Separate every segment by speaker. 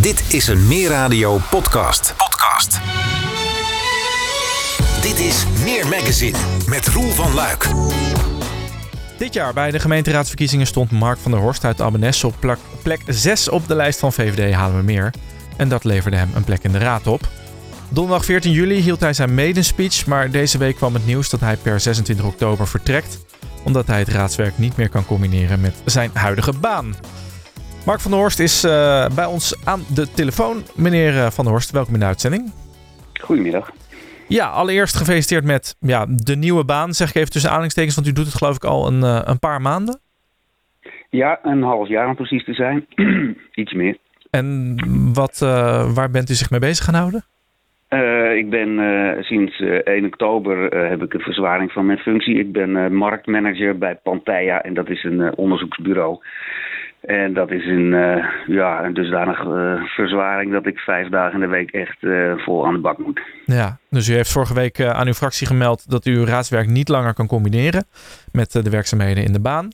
Speaker 1: Dit is een Meer Radio podcast. Podcast. Dit is Meer Magazine met Roel van Luik.
Speaker 2: Dit jaar bij de gemeenteraadsverkiezingen stond Mark van der Horst uit Abbenes op plek, plek 6 op de lijst van VVD Halen we Meer. En dat leverde hem een plek in de raad op. Donderdag 14 juli hield hij zijn maiden speech, maar deze week kwam het nieuws dat hij per 26 oktober vertrekt, omdat hij het raadswerk niet meer kan combineren met zijn huidige baan. Mark van der Horst is uh, bij ons aan de telefoon. Meneer uh, van der Horst, welkom in de uitzending.
Speaker 3: Goedemiddag.
Speaker 2: Ja, allereerst gefeliciteerd met ja, de nieuwe baan. Zeg ik even tussen aanhalingstekens, want u doet het geloof ik al een, uh, een paar maanden.
Speaker 3: Ja, een half jaar om precies te zijn. Iets meer.
Speaker 2: En wat, waar bent u zich mee bezig gaan houden?
Speaker 3: Uh, ik ben uh, sinds uh, 1 oktober heb ik een verzwaring van mijn functie. Ik ben marktmanager bij Pantheia en dat is een onderzoeksbureau. En dat is een, ja, een dusdanig verzwaring dat ik vijf dagen in de week echt vol aan de bak moet.
Speaker 2: Ja, dus u heeft vorige week aan uw fractie gemeld dat u uw raadswerk niet langer kan combineren met de werkzaamheden in de baan.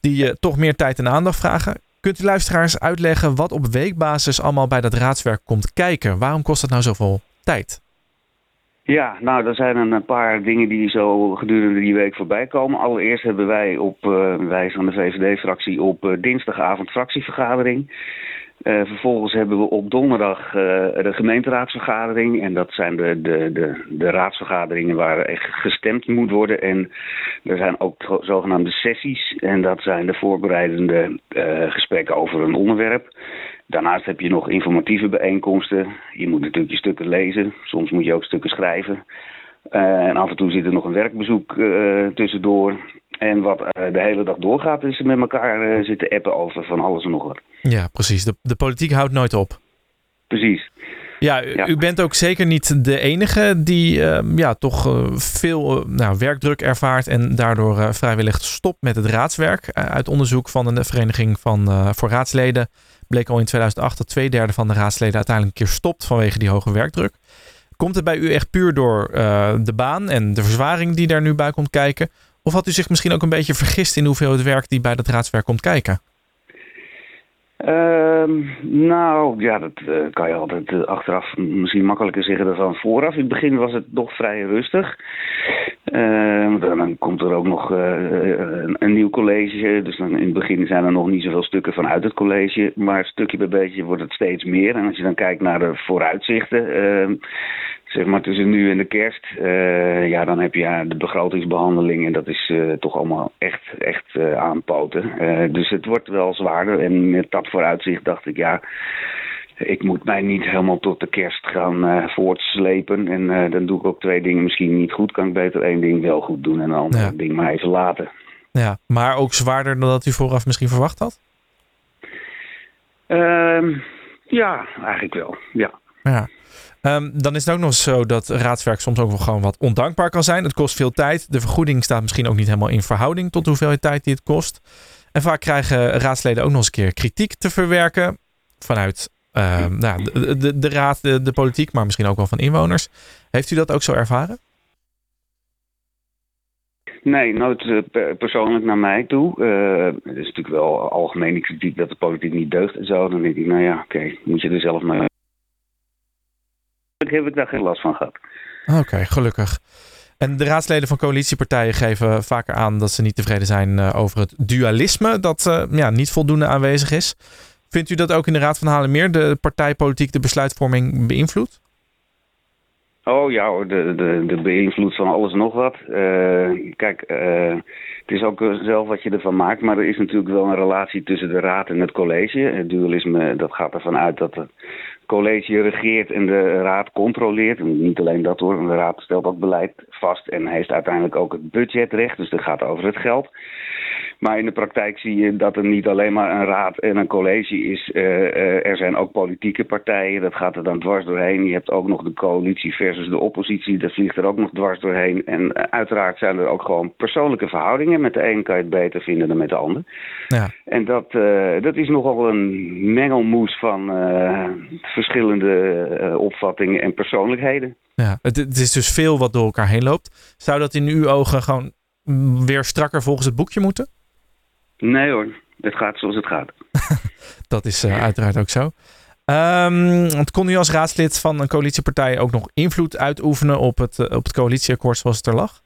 Speaker 2: Die toch meer tijd en aandacht vragen. Kunt u luisteraars uitleggen wat op weekbasis allemaal bij dat raadswerk komt kijken? Waarom kost dat nou zoveel tijd?
Speaker 3: Ja, nou, er zijn een paar dingen die zo gedurende die week voorbij komen. Allereerst hebben wij op, uh, wij van de VVD-fractie, op uh, dinsdagavond fractievergadering. Uh, vervolgens hebben we op donderdag de gemeenteraadsvergadering. En dat zijn de, de, de, de raadsvergaderingen waar echt gestemd moet worden. En er zijn ook zogenaamde sessies. En dat zijn de voorbereidende gesprekken over een onderwerp. Daarnaast heb je nog informatieve bijeenkomsten. Je moet natuurlijk je stukken lezen. Soms moet je ook stukken schrijven. Uh, en af en toe zit er nog een werkbezoek uh, tussendoor. En wat uh, de hele dag doorgaat, is met elkaar zitten appen over van alles en nog wat.
Speaker 2: Ja, precies. De, de politiek houdt nooit op.
Speaker 3: Precies.
Speaker 2: Ja, u, ja. u bent ook zeker niet de enige die ja, toch veel nou, werkdruk ervaart en daardoor vrijwillig stopt met het raadswerk. uit onderzoek van de Vereniging van, voor Raadsleden bleek al in 2008 dat twee derde van de raadsleden uiteindelijk een keer stopt vanwege die hoge werkdruk. Komt het bij u echt puur door uh, de baan en de verzwaring die daar nu bij komt kijken? Of had u zich misschien ook een beetje vergist in hoeveel het werk die bij dat raadswerk komt kijken?
Speaker 3: Uh, nou, ja, dat uh, kan je altijd uh, achteraf misschien makkelijker zeggen dan vooraf. In het begin was het nog vrij rustig. Uh, dan komt er ook nog een, een, nieuw college. Dus dan in het begin zijn er nog niet zoveel stukken vanuit het college. Maar stukje bij beetje wordt het steeds meer. En als je dan kijkt naar de vooruitzichten ehm, zeg maar tussen nu en de kerst, uh, ja, dan heb je de begrotingsbehandeling en dat is uh, toch allemaal echt, echt uh, aanpoten. dus het wordt wel zwaarder en met dat vooruitzicht dacht ik, ja, ik moet mij niet helemaal tot de kerst gaan voortslepen. En dan doe ik ook twee dingen misschien niet goed. Kan ik beter één ding wel goed doen en een ander ja. ding maar even laten.
Speaker 2: Ja, maar ook zwaarder dan dat u vooraf misschien verwacht had?
Speaker 3: Ehm, ja, eigenlijk wel, ja.
Speaker 2: Ja. Um, dan is het ook nog zo dat raadswerk soms ook wel gewoon wat ondankbaar kan zijn. Het kost veel tijd. De vergoeding staat misschien ook niet helemaal in verhouding tot de hoeveelheid tijd die het kost. En vaak krijgen raadsleden ook nog eens een keer kritiek te verwerken vanuit uh, nou, de, de, raad, de, politiek, maar misschien ook wel van inwoners. Heeft u dat ook zo ervaren?
Speaker 3: Nee, nooit uh, persoonlijk naar mij toe. Uh, het is natuurlijk wel algemene kritiek dat de politiek niet deugt en zo. Dan denk ik, nou ja, oké, moet je er zelf maar heb ik daar geen last van gehad.
Speaker 2: Oké, okay, gelukkig. En de raadsleden van coalitiepartijen geven vaker aan dat ze niet tevreden zijn uh, over het dualisme dat uh, ja, niet voldoende aanwezig is. Vindt u dat ook in de Raad van Haarlemmeer de partijpolitiek de besluitvorming beïnvloedt?
Speaker 3: Oh ja de, de, de beïnvloed van alles nog wat. Uh, kijk, het is ook zelf wat je ervan maakt, maar er is natuurlijk wel een relatie tussen de raad en het college. Het dualisme, dat gaat ervan uit dat college regeert en de raad controleert. En niet alleen dat hoor, de raad stelt ook beleid vast en heeft uiteindelijk ook het budgetrecht. Dus dat gaat over het geld. Maar in de praktijk zie je dat er niet alleen maar een raad en een college is. Uh, uh, er zijn ook politieke partijen, dat gaat er dan dwars doorheen. Je hebt ook nog de coalitie versus de oppositie, dat vliegt er ook nog dwars doorheen. En uh, uiteraard zijn er ook gewoon persoonlijke verhoudingen. Met de een kan je het beter vinden dan met de ander. Ja. En dat, dat is nogal een mengelmoes van verschillende opvattingen en persoonlijkheden.
Speaker 2: Ja, het, het is dus veel wat door elkaar heen loopt. Zou dat in uw ogen gewoon weer strakker volgens het boekje moeten?
Speaker 3: Nee hoor, het gaat zoals het gaat.
Speaker 2: dat is uh, uiteraard ook zo. Um, kon u als raadslid van een coalitiepartij ook nog invloed uitoefenen op het, op het coalitieakkoord zoals het er lag?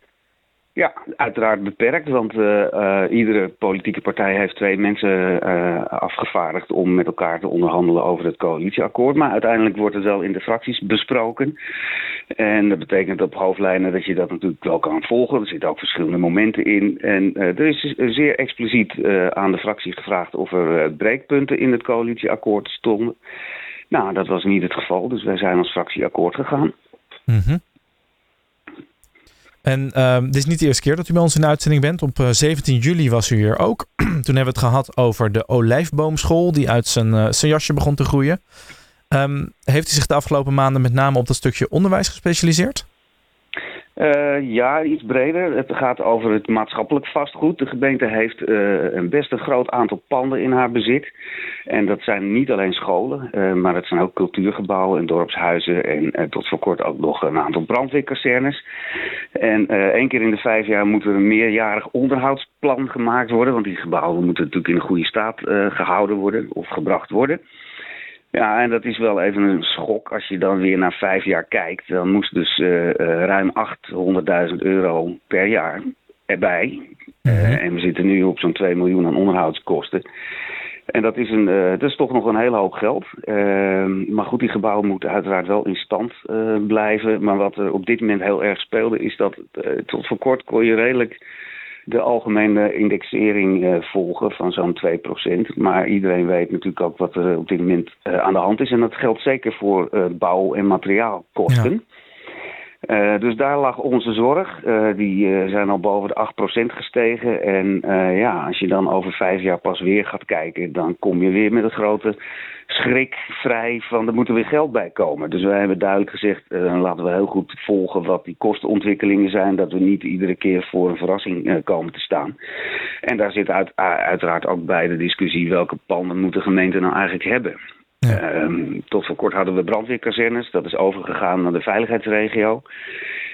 Speaker 3: Ja, uiteraard beperkt, want uh, uh, iedere politieke partij heeft twee mensen uh, afgevaardigd om met elkaar te onderhandelen over het coalitieakkoord. Maar uiteindelijk wordt het wel in de fracties besproken. En dat betekent op hoofdlijnen dat je dat natuurlijk wel kan volgen. Er zitten ook verschillende momenten in. En er is zeer expliciet aan de fractie gevraagd of er breekpunten in het coalitieakkoord stonden. Nou, dat was niet het geval, dus wij zijn als fractie akkoord gegaan.
Speaker 2: Mm -hmm. En uh, dit is niet de eerste keer dat u bij ons in uitzending bent. Op 17 juli was u hier ook. Toen hebben we het gehad over de olijfboomschool die uit zijn, uh, zijn jasje begon te groeien. Um, heeft u zich de afgelopen maanden met name op dat stukje onderwijs gespecialiseerd?
Speaker 3: Uh, ja, iets breder. Het gaat over het maatschappelijk vastgoed. De gemeente heeft uh, een best een groot aantal panden in haar bezit. En dat zijn niet alleen scholen, uh, maar het zijn ook cultuurgebouwen en dorpshuizen. En tot voor kort ook nog een aantal brandweerkazernes. En één keer in de vijf jaar moet er een meerjarig onderhoudsplan gemaakt worden. Want die gebouwen moeten natuurlijk in een goede staat gehouden worden of gebracht worden. Ja, en dat is wel even een schok als je dan weer naar vijf jaar kijkt. Dan moest dus uh, uh, ruim 800.000 euro per jaar erbij. Uh, en we zitten nu op zo'n 2 miljoen aan onderhoudskosten. En dat is, een, dat is toch nog een hele hoop geld. maar goed, die gebouwen moeten uiteraard wel in stand blijven. Maar wat er op dit moment heel erg speelde, is dat tot voor kort kon je redelijk de algemene indexering uh, volgen van zo'n 2%. Maar iedereen weet natuurlijk ook wat er op dit moment uh, aan de hand is. En dat geldt zeker voor uh, bouw- en materiaalkosten. Uh, dus daar lag onze zorg. Uh, die uh, zijn al boven de 8% gestegen. En ja, als je dan over vijf jaar pas weer gaat kijken, dan kom je weer met een grote schrik vrij van er moet er weer geld bij komen. Dus wij hebben duidelijk gezegd, laten we heel goed volgen wat die kostenontwikkelingen zijn. Dat we niet iedere keer voor een verrassing komen te staan. En daar zit uit, uiteraard ook bij de discussie welke panden moet de gemeente nou eigenlijk hebben. Ja. Um, tot voor kort hadden we brandweerkazernes. Dat is overgegaan naar de veiligheidsregio.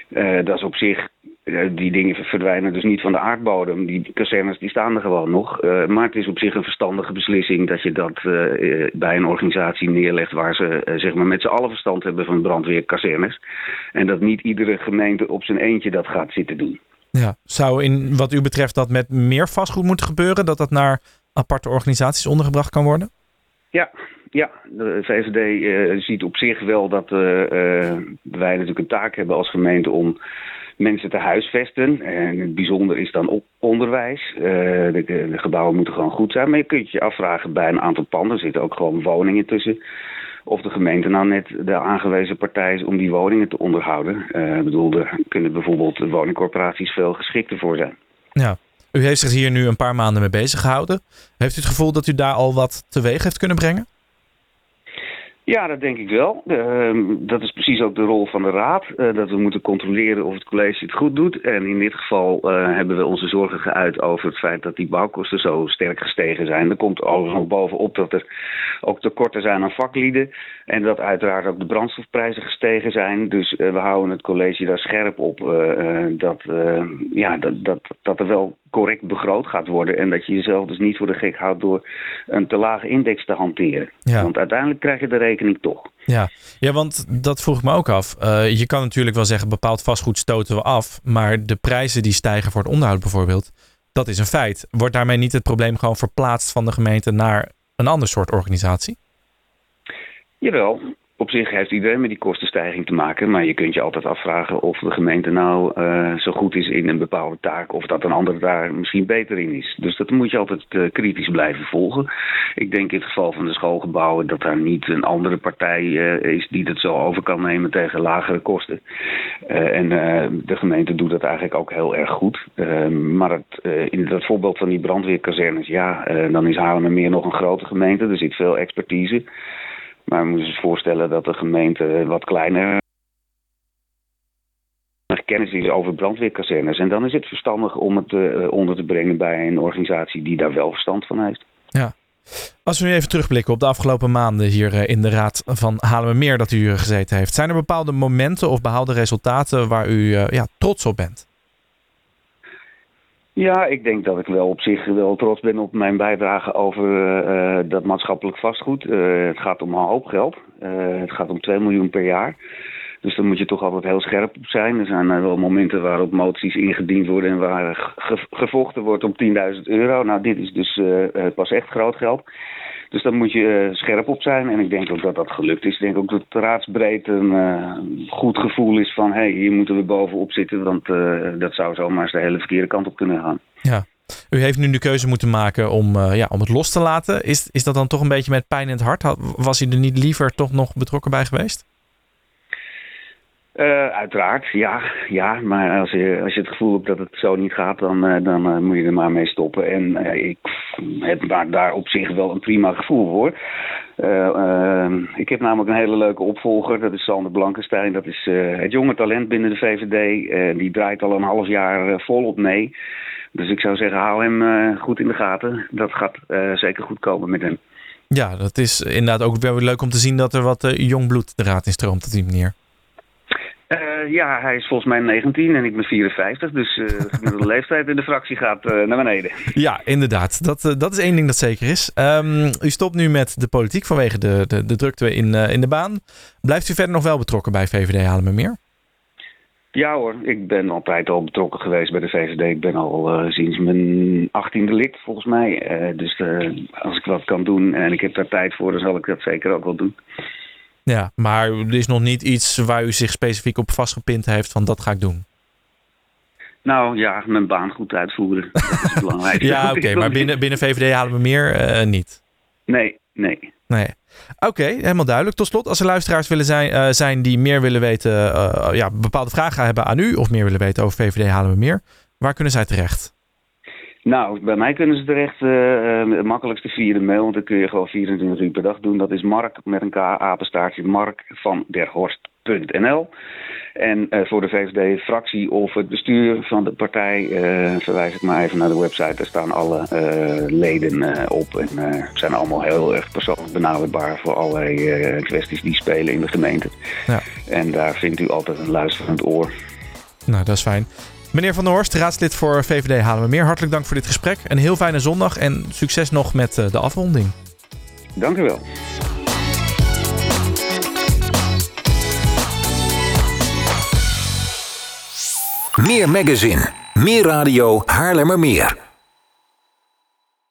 Speaker 3: Uh, dat is op zich, uh, die dingen verdwijnen dus niet van de aardbodem. Die kazernes die staan er gewoon nog. Uh, maar het is op zich een verstandige beslissing dat je dat bij een organisatie neerlegt waar ze zeg maar met z'n allen verstand hebben van brandweerkazernes. En dat niet iedere gemeente op zijn eentje dat gaat zitten doen.
Speaker 2: Ja, zou in wat u betreft dat met meer vastgoed moeten gebeuren? Dat dat naar aparte organisaties ondergebracht kan worden?
Speaker 3: Ja, ja, de VVD uh, ziet op zich wel dat uh, uh, wij natuurlijk een taak hebben als gemeente om mensen te huisvesten. En het bijzonder is dan op onderwijs. De, de, gebouwen moeten gewoon goed zijn. Maar je kunt je afvragen bij een aantal panden zitten ook gewoon woningen tussen. Of de gemeente nou net de aangewezen partij is om die woningen te onderhouden. Ik bedoel, er kunnen bijvoorbeeld woningcorporaties veel geschikter voor zijn.
Speaker 2: Ja, u heeft zich hier nu een paar maanden mee bezig gehouden. Heeft u het gevoel dat u daar al wat teweeg heeft kunnen brengen?
Speaker 3: Ja, dat denk ik wel. Uh, dat is precies ook de rol van de Raad. Uh, dat we moeten controleren of het college het goed doet. En in dit geval uh, hebben we onze zorgen geuit over het feit dat die bouwkosten zo sterk gestegen zijn. Er komt overigens nog bovenop dat er ook tekorten zijn aan vaklieden. En dat uiteraard ook de brandstofprijzen gestegen zijn. Dus we houden het college daar scherp op. dat, ja, dat, dat, dat er wel correct begroot gaat worden. En dat je jezelf dus niet voor de gek houdt door een te lage index te hanteren. Ja. Want uiteindelijk krijg je de rekening toch.
Speaker 2: Ja, ja want dat vroeg ik me ook af. Uh, je kan natuurlijk wel zeggen, bepaald vastgoed stoten we af. Maar de prijzen die stijgen voor het onderhoud bijvoorbeeld, dat is een feit. Wordt daarmee niet het probleem gewoon verplaatst van de gemeente naar een ander soort organisatie?
Speaker 3: Jawel, op zich heeft iedereen met die kostenstijging te maken. Maar je kunt je altijd afvragen of de gemeente nou uh, zo goed is in een bepaalde taak. Of dat een ander daar misschien beter in is. Dus dat moet je altijd uh, kritisch blijven volgen. Ik denk in het geval van de schoolgebouwen dat daar niet een andere partij uh, is die dat zo over kan nemen tegen lagere kosten. en de gemeente doet dat eigenlijk ook heel erg goed. maar het, in dat voorbeeld van die brandweerkazernes, ja, dan is Haarlemmermeer nog een grote gemeente. Er zit veel expertise. Maar we moeten je voorstellen dat de gemeente wat kleiner kennis is over brandweerkazernes. En dan is het verstandig om het uh, onder te brengen bij een organisatie die daar wel verstand van heeft.
Speaker 2: Ja. Als we nu even terugblikken op de afgelopen maanden hier in de Raad van Haarlemmermeer dat u gezeten heeft. Zijn er bepaalde momenten of behaalde resultaten waar u ja, trots op bent?
Speaker 3: Ja, ik denk dat ik wel op zich wel trots ben op mijn bijdrage over uh, dat maatschappelijk vastgoed. Uh, het gaat om een hoop geld. Het gaat om 2 miljoen per jaar. Dus daar moet je toch altijd heel scherp op zijn. Er zijn wel momenten waarop moties ingediend worden en waar gevochten wordt om 10.000 euro. Nou, dit is dus pas echt groot geld. Dus daar moet je scherp op zijn. En ik denk ook dat dat gelukt is. Ik denk ook dat het raadsbreed een goed gevoel is van... hé, hey, hier moeten we bovenop zitten. Want dat zou zomaar eens de hele verkeerde kant op kunnen gaan.
Speaker 2: Ja. U heeft nu de keuze moeten maken om, ja, om het los te laten. Is, is dat dan toch een beetje met pijn in het hart? Was u er niet liever toch nog betrokken bij geweest?
Speaker 3: Uh, uiteraard, ja, ja. Maar als je, als je het gevoel hebt dat het zo niet gaat, dan, uh, dan uh, moet je er maar mee stoppen. En ik heb daar, daar op zich wel een prima gevoel voor. ik heb namelijk een hele leuke opvolger. Dat is Sander Blankenstein. Dat is het jonge talent binnen de VVD. die draait al een half jaar volop mee. Dus ik zou zeggen, hou hem goed in de gaten. Dat gaat zeker goed komen met hem.
Speaker 2: Ja, dat is inderdaad ook wel leuk om te zien dat er wat jong bloed de raad in stroomt op die manier.
Speaker 3: Uh, ja, hij is volgens mij 19 en ik ben 54. Dus uh, de leeftijd in de fractie gaat uh, naar beneden.
Speaker 2: Ja, inderdaad. Dat, dat is één ding dat zeker is. Um, u stopt nu met de politiek vanwege de, de, de drukte in, in de baan. Blijft u verder nog wel betrokken bij VVD Halen meer?
Speaker 3: Ja hoor, ik ben altijd al betrokken geweest bij de VVD. Ik ben al sinds mijn 18e lid volgens mij. dus als ik wat kan doen en ik heb daar tijd voor, dan zal ik dat zeker ook wel doen.
Speaker 2: Ja, maar er is nog niet iets waar u zich specifiek op vastgepind heeft van dat ga ik doen.
Speaker 3: Nou ja, mijn baan goed uitvoeren. Dat is het belangrijkste.
Speaker 2: ja, oké, maar binnen, binnen VVD halen we meer uh, niet.
Speaker 3: Nee, nee.
Speaker 2: Nee. Oké, helemaal duidelijk. Tot slot, als er luisteraars willen zijn, uh, zijn die meer willen weten, uh, ja, bepaalde vragen hebben aan u of meer willen weten over VVD halen we meer, waar kunnen zij terecht?
Speaker 3: Nou, bij mij kunnen ze terecht uh, het makkelijkste via de mail. Want dan kun je gewoon 24 uur per dag doen. Dat is mark met een k, apenstaartje, mark van derhorst.nl. En uh, voor de VVD-fractie of het bestuur van de partij uh, verwijs ik maar even naar de website. Daar staan alle leden op en zijn allemaal heel erg persoonlijk benaderbaar voor allerlei kwesties die spelen in de gemeente. Ja. En daar vindt u altijd een luisterend oor.
Speaker 2: Nou, dat is fijn. Meneer Van der Horst, raadslid voor VVD Halen we Meer. Hartelijk dank voor dit gesprek. Een heel fijne zondag en succes nog met eh, de afronding.
Speaker 3: Dank u wel.
Speaker 1: Meer magazine, meer radio, Haarlemmermeer.